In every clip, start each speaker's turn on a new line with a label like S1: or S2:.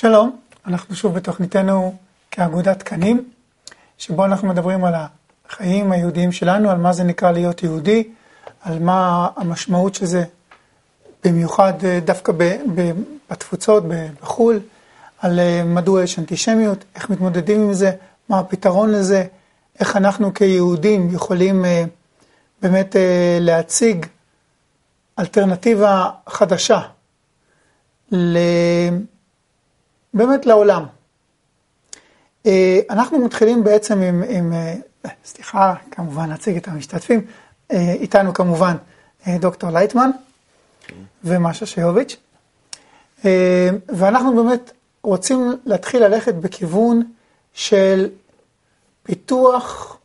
S1: שלום, אנחנו שוב בתוכניתנו כאגודת תקנים, שבו אנחנו מדברים על החיים היהודיים שלנו, על מה זה נקרא להיות יהודי, על מה המשמעות של זה, במיוחד אה, דווקא ב, ב, בתפוצות, בחו"ל, על אה, מדוע יש אנטישמיות, איך מתמודדים עם זה, מה הפתרון לזה, איך אנחנו כיהודים יכולים אה, באמת להציג אלטרנטיבה חדשה באמת לעולם. אנחנו מתחילים בעצם עם, עם סליחה, כמובן נציג את המשתתפים, איתנו כמובן דוקטור לייטמן. ומשה שיוביץ'. אה, ואנחנו באמת רוצים להתחיל ללכת בכיוון של פיתוח,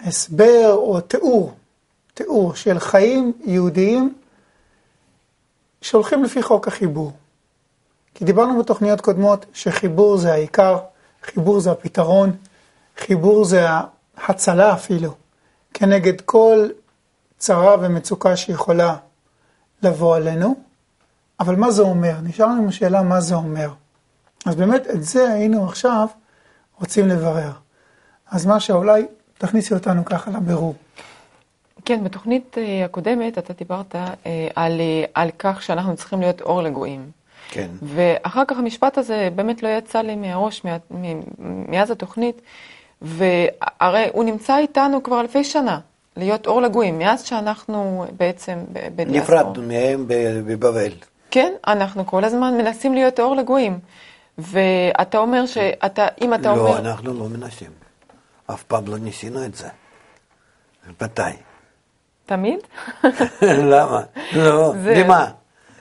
S1: הסבר או תיאור, תיאור של חיים יהודיים שהולכים לפי חוק החיבור. כי דיברנו בתוכניות קודמות שחיבור זה העיקר, חיבור זה הפתרון, חיבור זה ההצלה אפילו, כנגד כל צרה ומצוקה שיכולה לבוא עלינו, אבל מה זה אומר? נשאר לנו שאלה מה זה אומר. אז באמת את זה היינו עכשיו רוצים לברר. אז מה שאולי תכניסי אותנו ככה לבירור.
S2: כן, בתוכנית אה, הקודמת אתה דיברת אה, על, אה, על כך שאנחנו צריכים להיות אור לגויים.
S3: כן.
S2: ואחר כך המשפט הזה באמת לא יצא לי מהראש מאז התוכנית, והרי הוא נמצא איתנו כבר אלפי שנה. להיות אור לגויים, מאז שאנחנו בעצם
S3: בדיאספור. נפרדנו מהם בבבל.
S2: כן, אנחנו כל הזמן מנסים להיות אור לגויים. ואתה אומר שאתה, אם אתה
S3: לא,
S2: אומר...
S3: לא, אנחנו לא מנסים. אף פעם לא ניסינו את זה. מתי?
S2: תמיד?
S3: למה? לא, זה...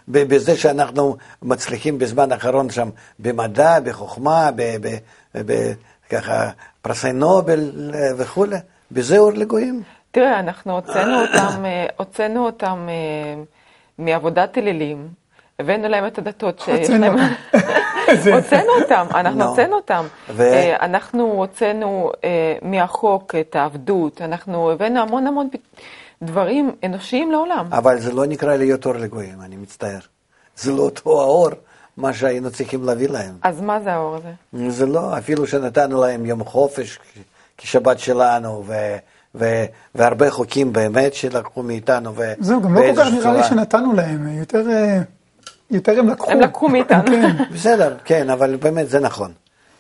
S3: בזה שאנחנו מצליחים בזמן האחרון שם במדע, בחוכמה, בככה פרסי נובל וכולי, בזה אור לגויים.
S2: תראה, אנחנו הוצאנו אותם, אה, הוצאנו אותם אה, מעבודת אלילים, הבאנו להם את הדתות
S1: שיש להם.
S2: הוצאנו אותם, אנחנו הוצאנו אותם. אה, אנחנו הוצאנו מהחוק את העבדות, אנחנו הבאנו המון המון דברים אנושיים לעולם.
S3: אבל זה לא נקרא להיות אור לגויים, אני מצטער. זה לא אותו האור. מה שהיינו צריכים להביא להם.
S2: אז מה זה האור הזה?
S3: זה לא, אפילו שנתנו להם יום חופש כשבת שלנו, ו... ו- והרבה חוקים באמת שלקחו מאיתנו.
S1: זהו, גם לא כל כך נראה לי שנתנו להם, יותר, אה, יותר הם לקחו.
S2: הם לקחו מאיתנו. כן.
S3: בסדר, כן, אבל באמת זה נכון.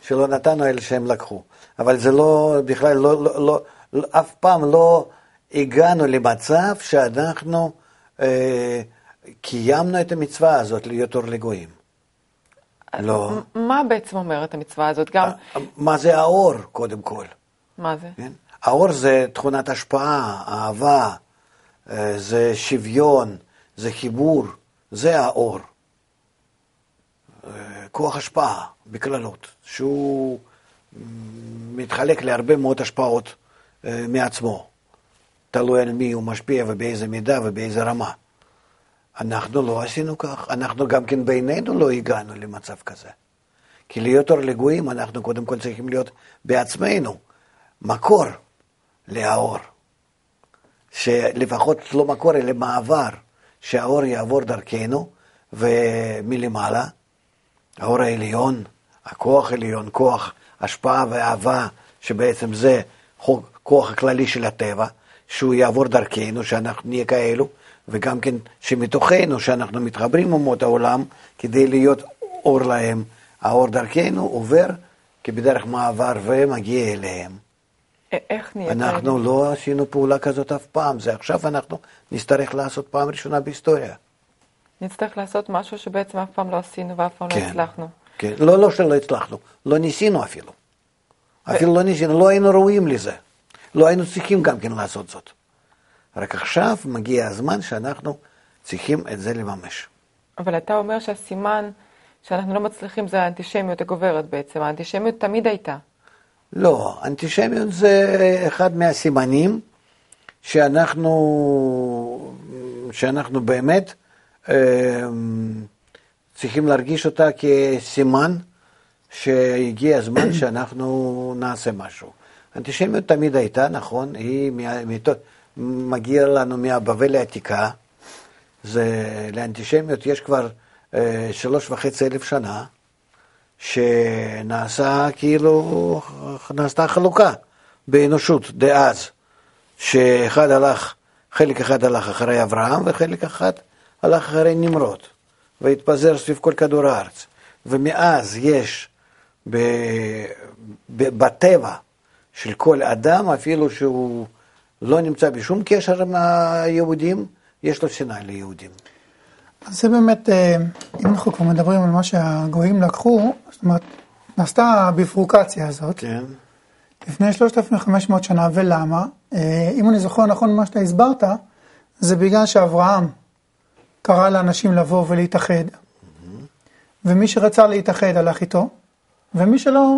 S3: שלא נתנו אלא שהם לקחו. אבל זה לא, בכלל, לא, לא, לא, לא, אף פעם לא הגענו למצב שאנחנו אה, קיימנו את המצווה הזאת להיות אור לגויים.
S2: לא. מה בעצם אומרת המצווה הזאת? גם...
S3: מה זה האור, קודם כל?
S2: מה זה?
S3: כן? האור זה תכונת השפעה, אהבה, אה, זה שוויון, זה חיבור, זה האור. אה, כוח השפעה, בכללות, שהוא מתחלק להרבה מאוד השפעות אה, מעצמו. תלוי על מי הוא משפיע ובאיזה מידה ובאיזה רמה. אנחנו לא עשינו כך, אנחנו גם כן בינינו לא הגענו למצב כזה. כי להיות אור לגויים, אנחנו קודם כל צריכים להיות בעצמנו מקור. לאור. שלפחות לא מקור, אלא מעבר, שהאור יעבור דרכנו, ומלמעלה, האור העליון, הכוח העליון, כוח השפעה ואהבה, שבעצם זה כוח הכללי של הטבע, שהוא יעבור דרכנו, שאנחנו נהיה כאלו, וגם כן שמתוכנו, שאנחנו מתחברים אומות העולם, כדי להיות אור להם, האור דרכנו עובר כבדרך מעבר ומגיע אליהם.
S2: איך נהיה
S3: אנחנו לא עשינו פעולה כזאת אף פעם, זה עכשיו אנחנו נצטרך לעשות פעם ראשונה בהיסטוריה.
S2: נצטרך לעשות משהו שבעצם אף פעם לא עשינו ואף פעם לא כן, לא הצלחנו.
S3: כן, לא, לא שלא הצלחנו, לא ניסינו אפילו. ו... אפילו לא ניסינו, לא היינו ראויים לזה. לא היינו צריכים גם כן לעשות זאת. רק עכשיו מגיע הזמן שאנחנו צריכים את זה לממש.
S2: אבל אתה אומר שהסימן שאנחנו לא מצליחים זה האנטישמיות הגוברת בעצם. האנטישמיות תמיד הייתה.
S3: לא, אנטישמיות זה אחד מהסימנים שאנחנו, שאנחנו באמת אה, צריכים להרגיש אותה כסימן שהגיע הזמן שאנחנו נעשה משהו. אנטישמיות תמיד הייתה, נכון, היא מגיעה לנו מהבבל העתיקה, זה, לאנטישמיות יש כבר אה, שלוש וחצי אלף שנה, שנעשה כאילו, נעשתה חלוקה באנושות דאז, שאחד הלך, חלק אחד הלך אחרי אברהם וחלק אחד הלך אחרי נמרוד, והתפזר סביב כל כדור הארץ. ומאז יש ב, ב, בטבע של כל אדם, אפילו שהוא לא נמצא בשום קשר עם היהודים, יש לו שנאה ליהודים.
S1: אז זה באמת, אה, אם אנחנו כבר מדברים על מה שהגויים לקחו, זאת אומרת, נעשתה הביפרוקציה הזאת.
S3: כן.
S1: לפני 3,500 שנה, ולמה? אה, אם אני זוכר נכון מה שאתה הסברת, זה בגלל שאברהם קרא לאנשים לבוא ולהתאחד, ומי שרצה להתאחד הלך איתו, ומי שלא,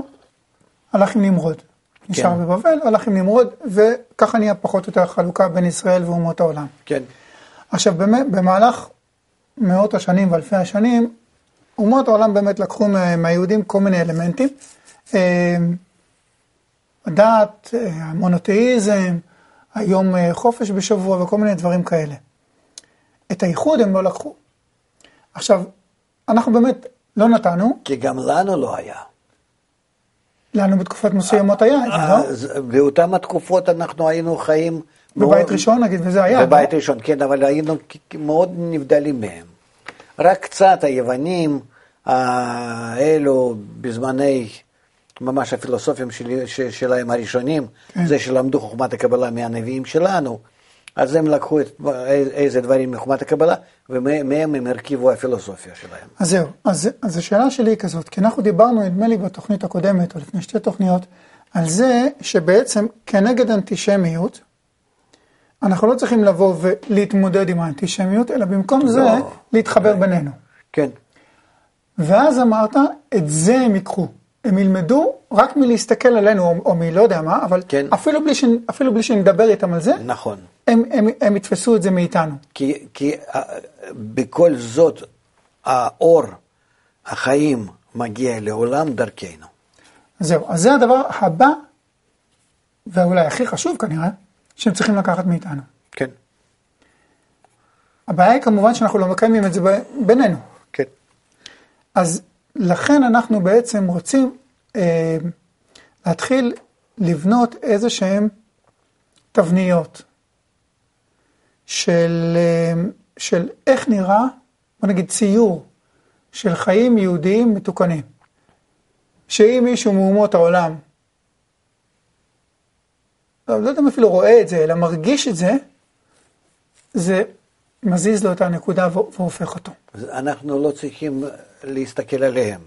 S1: הלך עם נמרוד. נשאר
S3: כן.
S1: בבבל, הלך עם נמרוד, וככה נהיה פחות או יותר החלוקה בין ישראל ואומות העולם.
S3: כן.
S1: עכשיו, באמת, במהלך מאות השנים ואלפי השנים, אומות העולם באמת לקחו מה- מהיהודים כל מיני אלמנטים. אה, הדת, אה, המונותאיזם, היום אה, חופש בשבוע וכל מיני דברים כאלה. את הייחוד הם לא לקחו. עכשיו, אנחנו באמת לא נתנו,
S3: כי גם לנו לא היה.
S1: לנו בתקופות מסוימות היה את זה, לא?
S3: באותן התקופות אנחנו היינו חיים...
S1: בבית ראשון נגיד, וזה היה.
S3: בבית
S1: לא?
S3: ראשון, כן, אבל היינו מאוד נבדלים מהם. רק קצת היוונים, האלו בזמני, ממש הפילוסופים שלי, ש, שלהם הראשונים,
S1: כן.
S3: זה שלמדו חוכמת הקבלה מהנביאים שלנו, אז הם לקחו את, איזה דברים מחוכמת הקבלה, ומהם הם הרכיבו הפילוסופיה שלהם.
S1: אז זהו, אז, אז השאלה שלי היא כזאת, כי אנחנו דיברנו, נדמה לי, בתוכנית הקודמת, או לפני שתי תוכניות, על זה שבעצם כנגד אנטישמיות, אנחנו לא צריכים לבוא ולהתמודד עם האנטישמיות, אלא במקום זה להתחבר בינינו.
S3: כן,
S1: ואז אמרת, את זה הם ייקחו. הם ילמדו רק מלהסתכל עלינו, או, או מלא יודע מה, אבל
S3: כן.
S1: אפילו, בלי ש, אפילו בלי שנדבר איתם על זה,
S3: נכון.
S1: הם, הם, הם יתפסו את זה מאיתנו.
S3: כי, כי אה, בכל זאת, האור, החיים, מגיע לעולם דרכנו.
S1: זהו, אז זה הדבר הבא, ואולי הכי חשוב כנראה, שהם צריכים לקחת מאיתנו.
S3: כן,
S1: הבעיה היא כמובן שאנחנו לא מקיימים את זה בינינו.
S3: כן.
S1: אז לכן אנחנו בעצם רוצים אה, להתחיל לבנות איזה שהן תבניות של, אה, של איך נראה, בוא נגיד ציור של חיים יהודיים מתוקנים. שאם מישהו מאומות העולם, לא, לא יודע אם אפילו רואה את זה, אלא מרגיש את זה, זה מזיז לו את הנקודה והופך אותו.
S3: אנחנו לא צריכים להסתכל עליהם.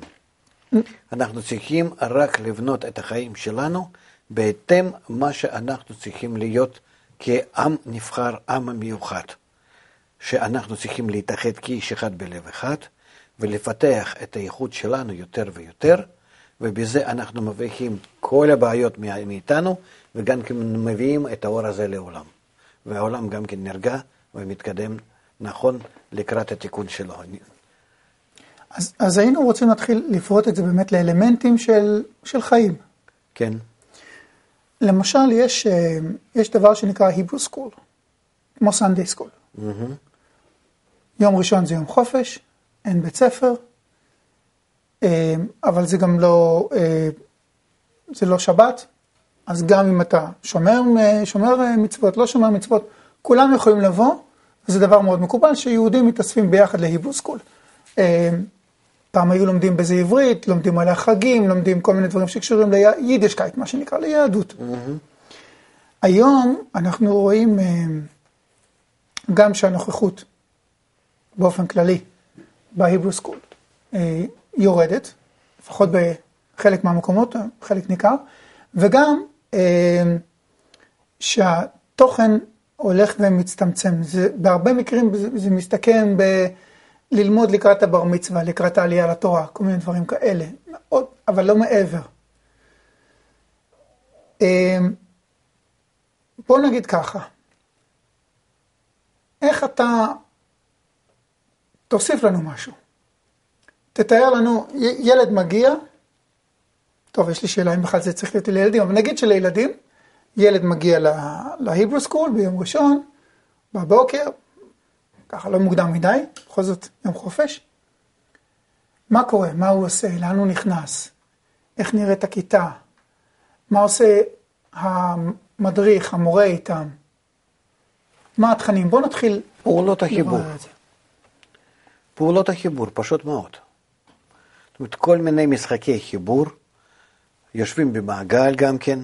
S3: אנחנו צריכים רק לבנות את החיים שלנו בהתאם מה שאנחנו צריכים להיות כעם נבחר, עם מיוחד. שאנחנו צריכים להתאחד כאיש אחד בלב אחד ולפתח את האיכות שלנו יותר ויותר, ובזה אנחנו מבריחים כל הבעיות מאיתנו וגם כן מביאים את האור הזה לעולם. והעולם גם כן נרגע ומתקדם נכון לקראת התיקון שלו.
S1: אז, אז היינו רוצים להתחיל לפרוט את זה באמת לאלמנטים של, של חיים.
S3: כן,
S1: למשל, יש, אה, יש דבר שנקרא Hebrew School, כמו Sunday School. יום ראשון זה יום חופש, אין בית ספר, אה, אבל זה גם לא, אה, זה לא שבת, אז גם אם אתה שומר, שומר מצוות, לא שומר מצוות, כולם יכולים לבוא, וזה דבר מאוד מקובל שיהודים מתאספים ביחד ל Hebrew school. פעם היו לומדים בזה עברית, לומדים על החגים, לומדים כל מיני דברים שקשורים ליידישקייט, מה שנקרא ליהדות. היום אנחנו רואים אה, גם שהנוכחות באופן כללי ב Hebrew school אה, יורדת, לפחות בחלק מהמקומות, חלק ניכר, וגם אה, שהתוכן הולך ומצטמצם. זה, בהרבה מקרים זה, זה מסתכם בללמוד לקראת הבר מצווה, לקראת העלייה לתורה, כל מיני דברים כאלה, מאוד, אבל לא מעבר. אה, בוא נגיד ככה, איך אתה תוסיף לנו משהו. תתאר לנו, ילד מגיע, טוב, יש לי שאלה אם בכלל זה צריך להיות לילדים, אבל נגיד שלילדים, ילד מגיע להיברו סקול ביום ראשון, בבוקר, ככה לא מוקדם מדי, בכל זאת יום חופש, מה קורה? מה הוא עושה? לאן הוא נכנס? איך נראית הכיתה? מה עושה המדריך, המורה איתם? מה התכנים? בואו נתחיל
S3: פעולות החיבור. פעולות החיבור, פשוט מאוד. זאת אומרת, כל מיני משחקי חיבור, יושבים במעגל גם כן,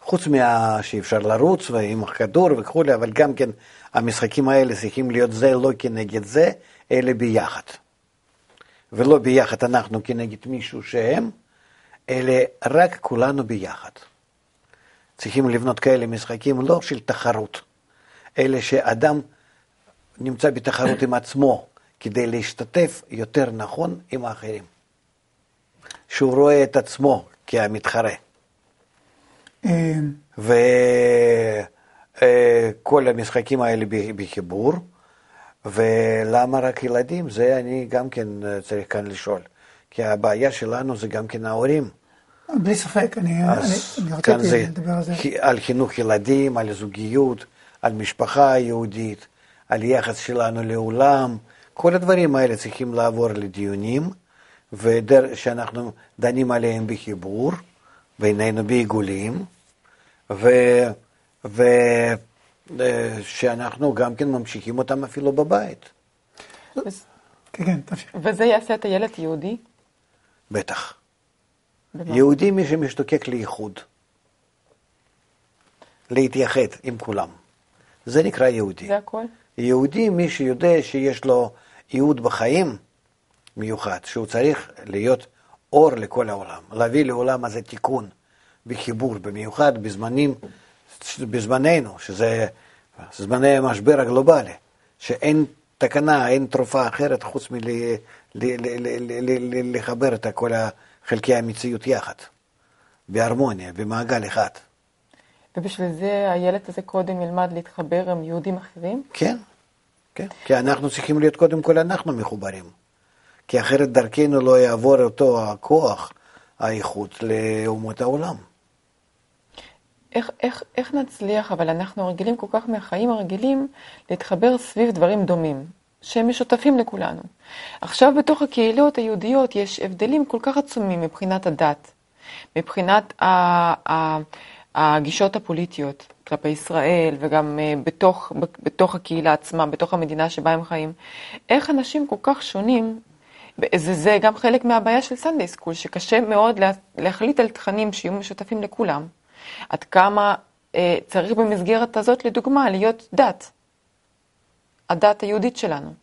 S3: חוץ מה שאפשר לרוץ ועם הכדור וכולי, אבל גם כן המשחקים האלה צריכים להיות זה לא כנגד זה, אלא ביחד. ולא ביחד אנחנו כנגד מישהו שהם, אלא רק כולנו ביחד. צריכים לבנות כאלה משחקים לא של תחרות, אלא שאדם נמצא בתחרות עם עצמו כדי להשתתף יותר נכון עם האחרים. שהוא רואה את עצמו כמתחרה.
S1: אה,
S3: וכל המשחקים האלה בחיבור, ולמה רק ילדים? זה אני גם כן צריך כאן לשאול. כי הבעיה שלנו זה גם כן ההורים.
S1: בלי ספק, אני, אני, רציתי לדבר על זה.
S3: על חינוך ילדים, על זוגיות, על משפחה יהודית, על יחס שלנו לעולם. כל הדברים האלה צריכים לעבור לדיונים, ושאנחנו דנים עליהם בחיבור, בינינו בעיגולים, ושאנחנו גם כן ממשיכים אותם אפילו בבית,
S2: וזה-
S1: כן, כן, תמשיך.
S2: וזה יעשה את הילד יהודי?
S3: בטח.
S2: במה?
S3: יהודי מי שמשתוקק לאיחוד, להתייחד עם כולם. זה נקרא יהודי.
S2: זה הכל?
S3: יהודי מי שיודע שיש לו ייעוד בחיים מיוחד, שהוא צריך להיות אור לכל העולם, להביא לעולם הזה תיקון וחיבור, במיוחד בזמנים, בזמננו, שזה זמני המשבר הגלובלי, שאין תקנה, אין תרופה אחרת חוץ מלחבר את כל חלקי המציאות יחד, בהרמוניה, במעגל אחד.
S2: ובשביל זה הילד הזה קודם ילמד להתחבר עם יהודים אחרים?
S3: כן, כן. כי אנחנו צריכים להיות קודם כל אנחנו מחוברים. כי אחרת דרכנו לא יעבור אותו הכוח, האיכות לאומות העולם.
S2: איך, איך, איך נצליח, אבל אנחנו רגילים כל כך מהחיים הרגילים, להתחבר סביב דברים דומים, שהם משותפים לכולנו. עכשיו בתוך הקהילות היהודיות יש הבדלים כל כך עצומים מבחינת הדת, מבחינת ה, ה, הגישות הפוליטיות כלפי ישראל, וגם אה, בתוך, בתוך הקהילה עצמה, בתוך המדינה שבה הם חיים. איך אנשים כל כך שונים, זה, זה גם חלק מהבעיה של סנדיי סקול, שקשה מאוד לה, להחליט על תכנים שיהיו משותפים לכולם. עד כמה אה, צריך במסגרת הזאת, לדוגמה, להיות דת, הדת היהודית שלנו.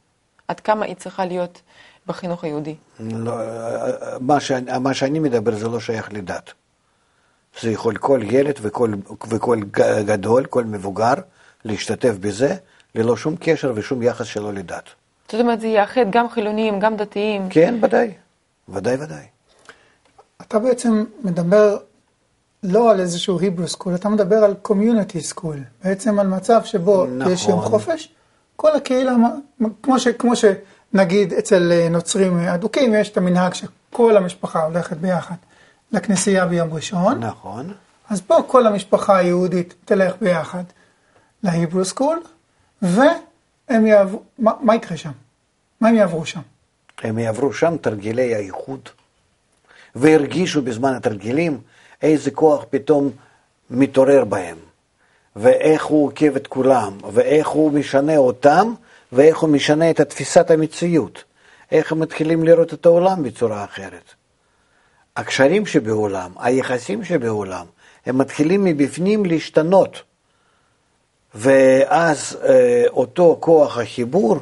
S2: עד כמה היא צריכה להיות בחינוך היהודי.
S3: לא, מה, שאני, מה שאני מדבר זה לא שייך לדת. זה יכול כל ילד וכל, וכל גדול, כל מבוגר, להשתתף בזה, ללא שום קשר ושום יחס שלו לדת.
S2: זאת אומרת, זה יאחד גם חילונים, גם דתיים.
S3: כן, ודאי. ודאי, ודאי.
S1: אתה בעצם מדבר לא על איזשהו Hebrew school, אתה מדבר על community school, בעצם על מצב שבו
S3: נכון.
S1: יש יום חופש, כל הקהילה, כמו, ש, כמו שנגיד אצל אה, נוצרים אדוקים, יש את המנהג שכל המשפחה הולכת ביחד לכנסייה ביום ראשון,
S3: נכון.
S1: אז פה כל המשפחה היהודית תלך ביחד ל Hebrew school, והם יעברו, מה, מה יקרה שם? מה הם יעברו שם?
S3: הם יעברו שם תרגילי האיחוד, והרגישו בזמן התרגילים איזה כוח פתאום מתעורר בהם, ואיך הוא עוקב את כולם, ואיך הוא משנה אותם, ואיך הוא משנה את תפיסת המציאות, איך הם מתחילים לראות את העולם בצורה אחרת. הקשרים שבעולם, היחסים שבעולם, הם מתחילים מבפנים להשתנות. ואז אה, אותו כוח החיבור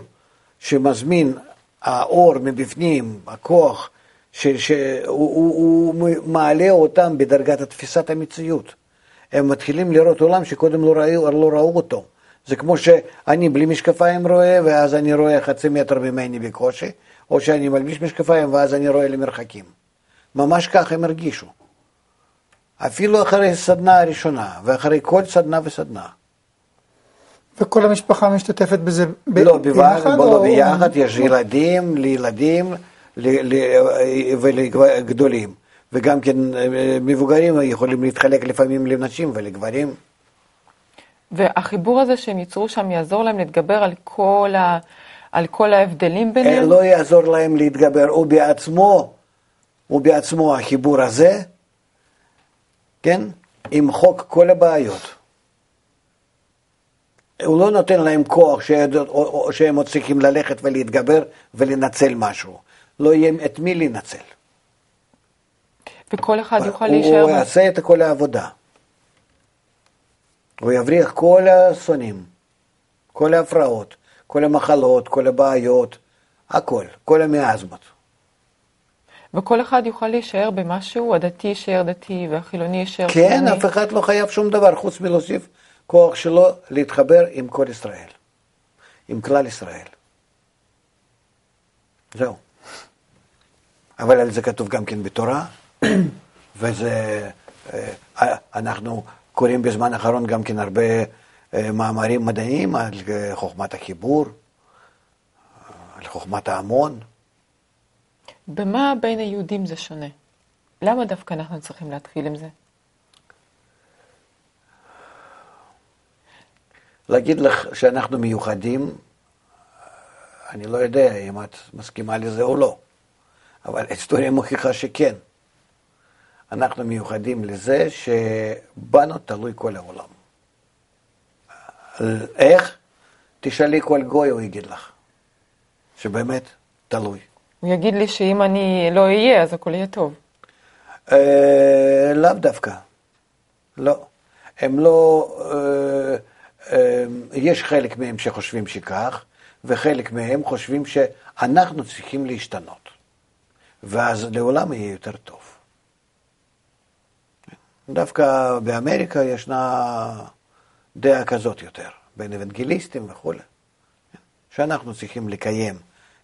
S3: שמזמין האור מבפנים, הכוח שהוא הוא, הוא מעלה אותם בדרגת תפיסת המציאות. הם מתחילים לראות עולם שקודם לא ראו, לא ראו אותו. זה כמו שאני בלי משקפיים רואה, ואז אני רואה חצי מטר ממני בקושי, או שאני מלביש משקפיים ואז אני רואה למרחקים. ממש כך הם הרגישו. אפילו אחרי סדנה הראשונה, ואחרי כל סדנה וסדנה.
S1: וכל המשפחה משתתפת בזה ב-
S3: לא, ביחד, לא
S1: או-
S3: ביחד, יש ילדים, לילדים ל- ל- ולגדולים. וגם כן אה, מבוגרים יכולים להתחלק לפעמים לנשים ולגברים.
S2: והחיבור הזה שהם ייצרו שם יעזור להם להתגבר על כל ה... על כל ההבדלים
S3: אה,
S2: ביניהם?
S3: לא יעזור להם להתגבר, הוא בעצמו, הוא בעצמו החיבור הזה, כן, ימחוק כל הבעיות. הוא לא נותן להם כוח שהם, או- או- שהם עוד צריכים ללכת ולהתגבר ולנצל משהו. לא יהיה את מי לנצל.
S2: וכל אחד יוכל להישאר...
S3: הוא יעשה את כל העבודה. הוא יבריח כל השונאים, כל ההפרעות, כל המחלות, כל הבעיות, הכל, כל המיאזמות.
S2: וכל אחד יוכל להישאר במשהו, הדתי יישאר דתי והחילוני יישאר
S3: כן,
S2: חילוני.
S3: אף אחד לא חייב שום דבר חוץ מלהוסיף כוח שלו להתחבר עם כל ישראל, עם כלל ישראל. זהו. אבל על זה כתוב גם כן בתורה, וזה, אה, אנחנו קוראים בזמן האחרון גם כן הרבה אה, מאמרים מדעיים על אה, חוכמת החיבור, אה, על חוכמת ההמון.
S2: במה בין היהודים זה שונה? למה דווקא אנחנו צריכים להתחיל עם זה?
S3: להגיד לך שאנחנו מיוחדים, אני לא יודע אם את מסכימה לזה או לא, אבל ההיסטוריה מוכיחה שכן. אנחנו מיוחדים לזה שבנו תלוי כל העולם. איך? תשאלי כל גוי, הוא יגיד לך. שבאמת תלוי.
S2: הוא יגיד לי שאם אני לא אהיה, אז הכל יהיה טוב.
S3: אה, לאו דווקא. לא. הם לא... אה, יש חלק מהם שחושבים שכך, וחלק מהם חושבים שאנחנו צריכים להשתנות. ואז לעולם יהיה יותר טוב. דווקא באמריקה ישנה דעה כזאת יותר, בין אוונגליסטים וכולי. שאנחנו צריכים לקיים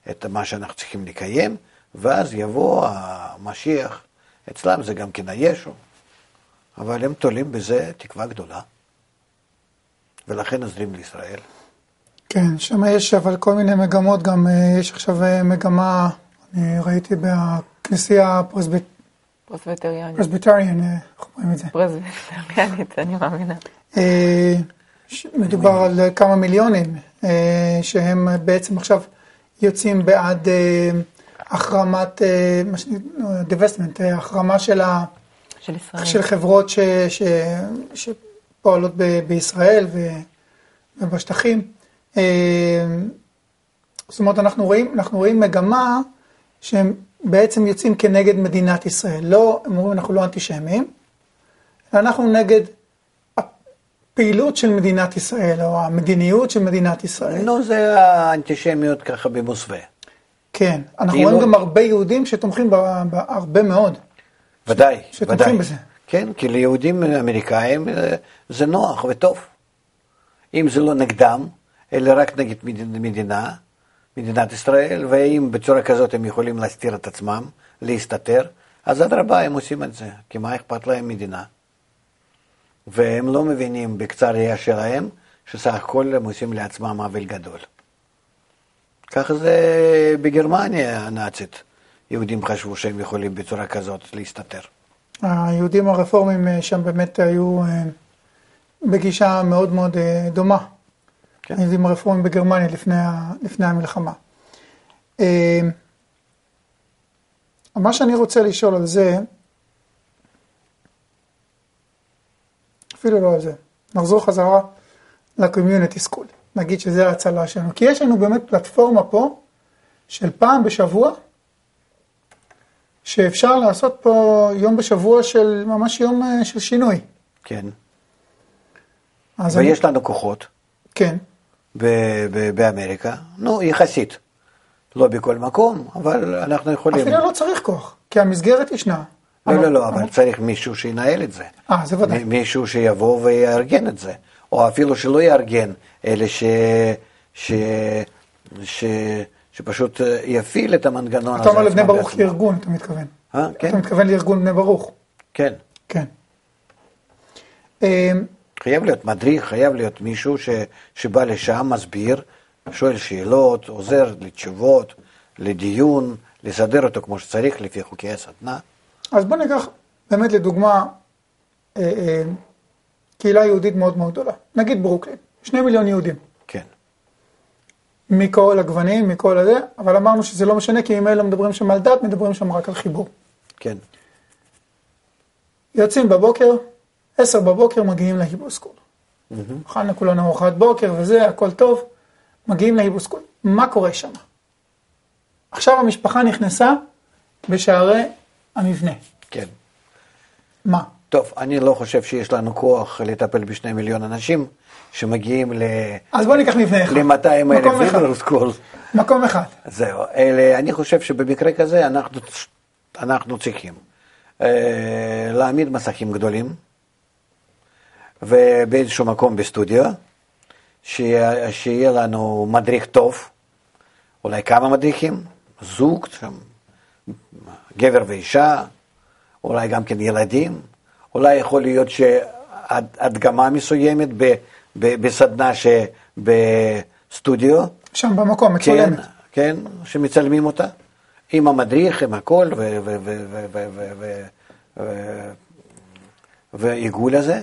S3: את מה שאנחנו צריכים לקיים, ואז יבוא המשיח. אצלם זה גם כן הישו, אבל הם תולים בזה תקווה גדולה, ולכן עוזרים לישראל.
S1: כן, שם יש אבל כל מיני מגמות, גם אה, יש עכשיו אה, מגמה, אני ראיתי בכנסייה הפרסביט-
S2: פרסביטריאנית.
S1: פרסביטריאן, אה, איך אומרים את זה?
S2: פרסביטריאנית, אני מאמינה.
S1: ש- מדובר על כמה מיליונים, שהם בעצם עכשיו יוצאים בעד החרמת, מה שנקרא, אה, החרמה של ה...
S2: של ישראל.
S1: של חברות ש, ש, שפועלות ב, בישראל ו, ובשטחים. אה, זאת אומרת, אנחנו רואים, אנחנו רואים מגמה שהם בעצם יוצאים כנגד מדינת ישראל. לא, הם אומרים, אנחנו לא אנטישמים, אנחנו נגד הפעילות של מדינת ישראל, או המדיניות של מדינת ישראל.
S3: נו, זה האנטישמיות ככה במוסווה.
S1: כן, אנחנו רואים גם הרבה יהודים שתומכים ב- ב- הרבה מאוד.
S3: ודאי,
S1: שתומכים
S3: ודאי.
S1: בזה.
S3: כן, כי ליהודים אמריקאים אה, זה נוח וטוב. אם זה לא נגדם, אלא רק נגד מדינה, מדינת ישראל, ואם בצורה כזאת הם יכולים להסתיר את עצמם, להסתתר, אז אדרבה, הם עושים את זה, כי מה אכפת להם מדינה? והם לא מבינים בקצר ראייה שלהם, שסך הכל הם עושים לעצמם עוול גדול. ככה זה בגרמניה הנאצית. יהודים חשבו שהם יכולים בצורה כזאת להסתתר.
S1: היהודים הרפורמים אה, שם באמת היו אה, בגישה מאוד מאוד אה, דומה.
S3: כן.
S1: היהודים הרפורמים בגרמניה לפני, לפני המלחמה. מה שאני רוצה לשאול על זה, אפילו לא על זה, נחזור חזרה לקומיוניטי סקול, נגיד שזה ההצלה שלנו, כי יש לנו באמת פלטפורמה פה של פעם בשבוע, שאפשר לעשות פה יום בשבוע של ממש יום אה, של שינוי.
S3: כן.
S1: אז אני,
S3: ויש לנו כוחות
S1: כן,
S3: ב- ב- באמריקה, נו, יחסית. לא בכל מקום, אבל אנחנו יכולים.
S1: אפילו לא צריך כוח, כי המסגרת ישנה.
S3: לא, לא, לא, אבל צריך מישהו שינהל את זה.
S1: אה, זה ודאי.
S3: מישהו שיבוא ויארגן את זה. או אפילו שלא יארגן, אלא ש... ש... ש... שפשוט אה, יפעיל את המנגנון הזה.
S1: אתה אומר לבני ברוך. כארגון, אתה מתכוון.
S3: אה, כן,
S1: אתה מתכוון לארגון בני ברוך.
S3: כן.
S1: כן. אה,
S3: חייב להיות מדריך, חייב להיות מישהו ש... שבא לשם, מסביר, שואל שאלות, עוזר לתשובות, לדיון, לסדר אותו כמו שצריך לפי חוקי הסדנה.
S1: אז בוא ניקח באמת לדוגמה אה, אה, קהילה יהודית מאוד מאוד גדולה. נגיד ברוקלין, שני מיליון יהודים. מכל הגוונים, מכל הזה, אבל אמרנו שזה לא משנה, כי אם אלה מדברים שם על דת, מדברים שם רק על חיבור.
S3: כן.
S1: יוצאים בבוקר, עשר בבוקר מגיעים להיבוסקול. אכלנו כולנו ארוחת בוקר וזה, הכל טוב, מגיעים להיבוסקול. מה קורה שם? עכשיו המשפחה נכנסה בשערי המבנה.
S3: כן.
S1: מה?
S3: טוב, אני לא חושב שיש לנו כוח לטפל בשני מיליון אנשים שמגיעים ל...
S1: אז בוא ניקח מבנה אחד.
S3: ל-200 אלף. ליברל סקול.
S1: מקום אחד.
S3: זהו, אלה, אני חושב שבמקרה כזה אנחנו, אנחנו צריכים אה, להעמיד מסכים גדולים ובאיזשהו מקום בסטודיו, שיהיה, שיהיה לנו מדריך טוב, אולי כמה מדריכים, זוג, שם, גבר ואישה, אולי גם כן ילדים, אולי יכול להיות שהדגמה מסוימת ב, בסדנה שבסטודיו.
S1: שם במקום, מצולמת.
S3: כן, כן, שמצלמים אותה, עם המדריך, עם הכל, ועיגול הזה,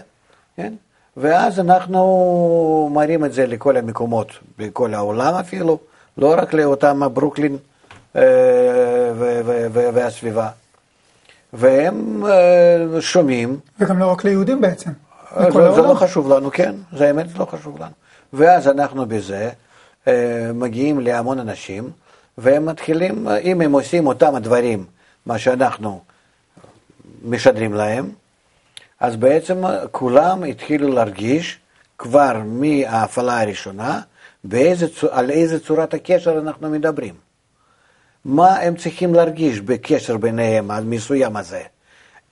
S3: כן? ואז אנחנו מראים את זה לכל המקומות, בכל העולם אפילו, לא רק לאותם הברוקלין והסביבה. והם שומעים.
S1: וגם לא רק ליהודים בעצם. לכל
S3: זה, לא. חשוב לנו, כן, זה האמת, זה לא חשוב לנו. ואז אנחנו בזה אה, מגיעים להמון אנשים, והם מתחילים, אה, אם הם עושים אותם הדברים, מה שאנחנו משדרים להם, אז בעצם אה, כולם התחילו להרגיש כבר מההפעלה הראשונה, באיזה, על איזה צורת הקשר אנחנו מדברים. מה הם צריכים להרגיש בקשר ביניהם המסוים הזה?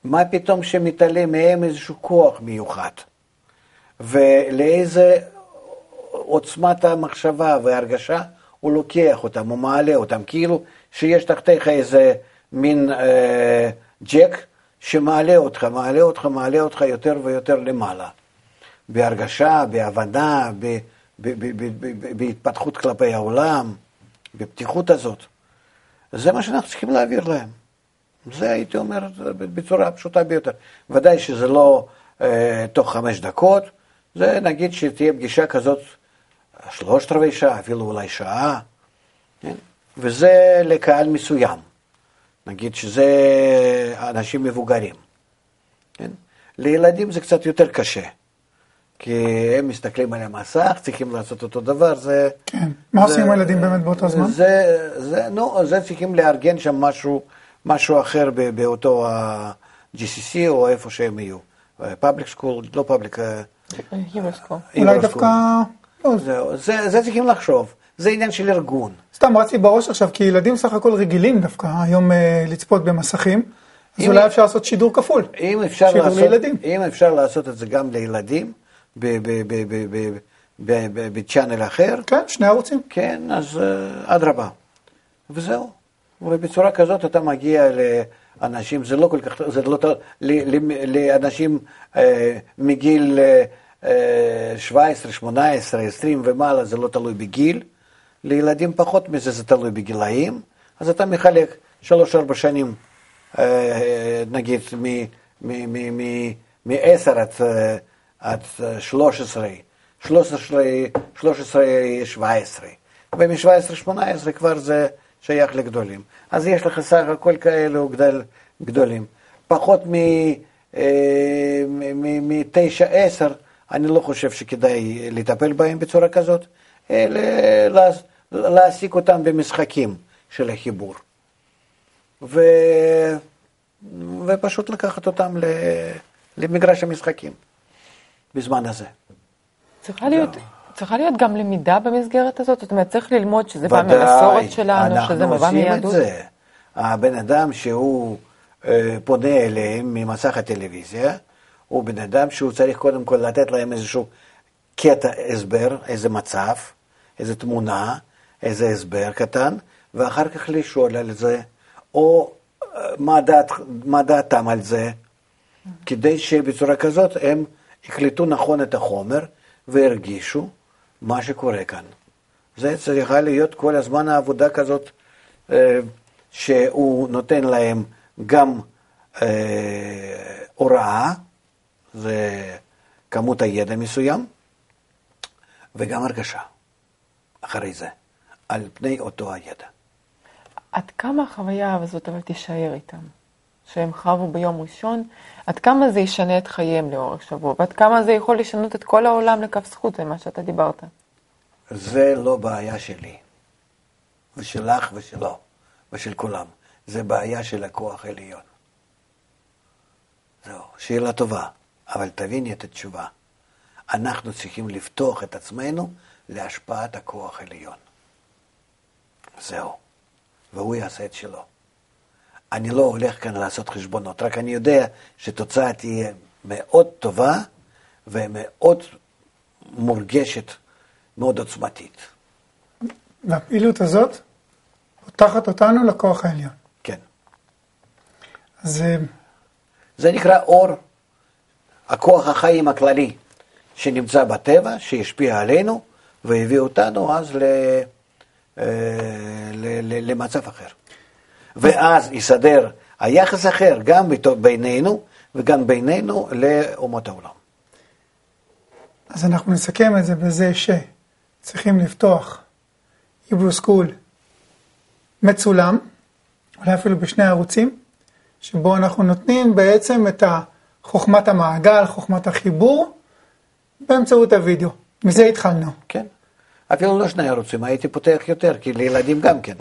S3: מה פתאום שמתעלה מהם איזשהו כוח מיוחד? ולאיזה עוצמת המחשבה וההרגשה הוא לוקח אותם, הוא מעלה אותם, כאילו שיש תחתיך איזה מין אה, ג'ק שמעלה אותך, מעלה אותך, מעלה אותך יותר ויותר למעלה. בהרגשה, בהבנה, ב, ב, ב, ב, ב, בהתפתחות כלפי העולם, בפתיחות הזאת. זה מה שאנחנו צריכים להעביר להם. זה הייתי אומר בצורה פשוטה ביותר. ודאי שזה לא אה, תוך חמש דקות, זה נגיד שתהיה פגישה כזאת שלושת רבעי שעה, אפילו אולי שעה, כן? וזה לקהל מסוים. נגיד שזה אנשים מבוגרים. כן? לילדים זה קצת יותר קשה, כי הם מסתכלים על המסך, צריכים לעשות אותו דבר, זה...
S1: כן. מה עושים הילדים באמת באותו זמן?
S3: זה, זה, נו, זה צריכים לארגן שם משהו, משהו אחר ב- באותו ה-JCC או איפה שהם יהיו. public school, לא public,
S2: Hebrew school.
S1: אולי דווקא... לא,
S3: זה, זה צריכים לחשוב, זה עניין של ארגון.
S1: סתם רץ לי בראש עכשיו, כי ילדים סך הכל רגילים דווקא היום אה, לצפות במסכים, אז
S3: אם-
S1: אולי אפשר לעשות שידור כפול.
S3: אם אפשר,
S1: שידור
S3: לעשות,
S1: לילדים.
S3: אם אפשר לעשות את זה גם לילדים, ב- ב- ב- ב- ב- ב- ב- בצ'אנל אחר,
S1: כן, שני ערוצים.
S3: כן, אז אה, אדרבה. וזהו. ובצורה כזאת אתה מגיע לאנשים, זה לא כל כך, זה לא, לאנשים אה, מגיל אה, אה, 17, 18, 20 ומעלה, זה לא תלוי בגיל. לילדים פחות מזה, זה תלוי בגילאים. אז אתה מחלק שלוש-ארבע שנים, אה, נגיד, מ-10 עד, אה, עד 13, 13, 13, 17, ומ-17-18 כבר זה שייך לגדולים. אז יש לך סך הכל כאלו גדל, גדולים. פחות מ-9-10, אני לא חושב שכדאי לטפל בהם בצורה כזאת, אלא לה- להעסיק אותם במשחקים של החיבור. ו... ופשוט לקחת אותם ל... למגרש המשחקים בזמן הזה.
S2: צריכה להיות... צריכה להיות גם למידה במסגרת הזאת? זאת אומרת, צריך ללמוד שזה בא
S3: ודאי,
S2: מהמסורת שלנו, שזה
S3: אנחנו
S2: בא
S3: עושים את
S2: מיהדות?
S3: זה. הבן אדם שהוא אה, פונה אליהם ממסך הטלוויזיה, הוא בן אדם שהוא צריך קודם כל לתת להם איזשהו קטע הסבר, איזה מצב, איזה תמונה, איזה הסבר קטן, ואחר כך לשאול על זה, או אה, מה, דעת, מה דעתם על זה, כדי שבצורה כזאת הם יקלטו נכון את החומר והרגישו מה שקורה כאן. זה צריכה להיות כל הזמן העבודה כזאת, אה, שהוא נותן להם גם אה, הוראה, זה כמות הידע מסוים, וגם הרגשה אחרי זה. על פני אותו הידע.
S2: עד כמה החוויה הזאת אבל תישאר איתם? שהם חוו ביום ראשון, עד כמה זה ישנה את חייהם לאורך שבוע, ועד כמה זה יכול לשנות את כל העולם לכף זכות, זה מה שאתה דיברת.
S3: זה לא בעיה שלי, ושלך ושלו, ושל כולם. זה בעיה של הכוח העליון. זהו, שאלה טובה, אבל תביני את התשובה. אנחנו צריכים לפתוח את עצמנו להשפעת הכוח העליון. זהו, והוא יעשה את שלו. אני לא הולך כאן לעשות חשבונות, רק אני יודע שתוצאה תהיה מאוד טובה ומאוד מורגשת, מאוד עוצמתית.
S1: והפעילות הזאת פותחת אותנו לכוח העליון.
S3: כן.
S1: אז אה,
S3: זה נקרא אור, הכוח החיים הכללי שנמצא בטבע, שהשפיע עלינו והביא אותנו אז ל, אה, ל, ל, למצב אחר. ואז יסדר היחס אחר גם בינינו וגם בינינו לאומות העולם.
S1: אז אנחנו נסכם את זה בזה שצריכים לפתוח Hebrew School מצולם, אולי אפילו בשני ערוצים, שבו אנחנו נותנים בעצם את חוכמת המעגל, חוכמת החיבור, באמצעות הוידאו. מזה התחלנו.
S3: כן. אפילו לא שני ערוצים, הייתי פותח יותר, כי לילדים גם כן.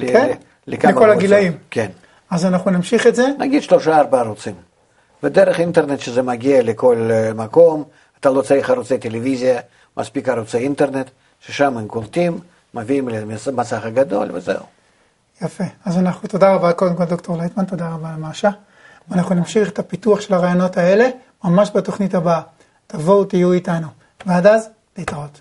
S1: כן?
S3: לכמה
S1: לכל
S3: קבוצות.
S1: הגילאים.
S3: כן.
S1: אז אנחנו נמשיך את זה.
S3: נגיד שלושה ארבעה ערוצים. ודרך אינטרנט שזה מגיע לכל אה, מקום, אתה לא צריך ערוצי טלוויזיה, מספיק ערוצי אינטרנט, ששם הם קולטים, מביאים למסך הגדול וזהו.
S1: יפה. אז אנחנו, תודה רבה קודם כל דוקטור לייטמן, תודה רבה למאשה. ואנחנו נמשיך את הפיתוח של הרעיונות האלה ממש בתוכנית הבאה. תבואו, תהיו איתנו. ועד אז, להתראות.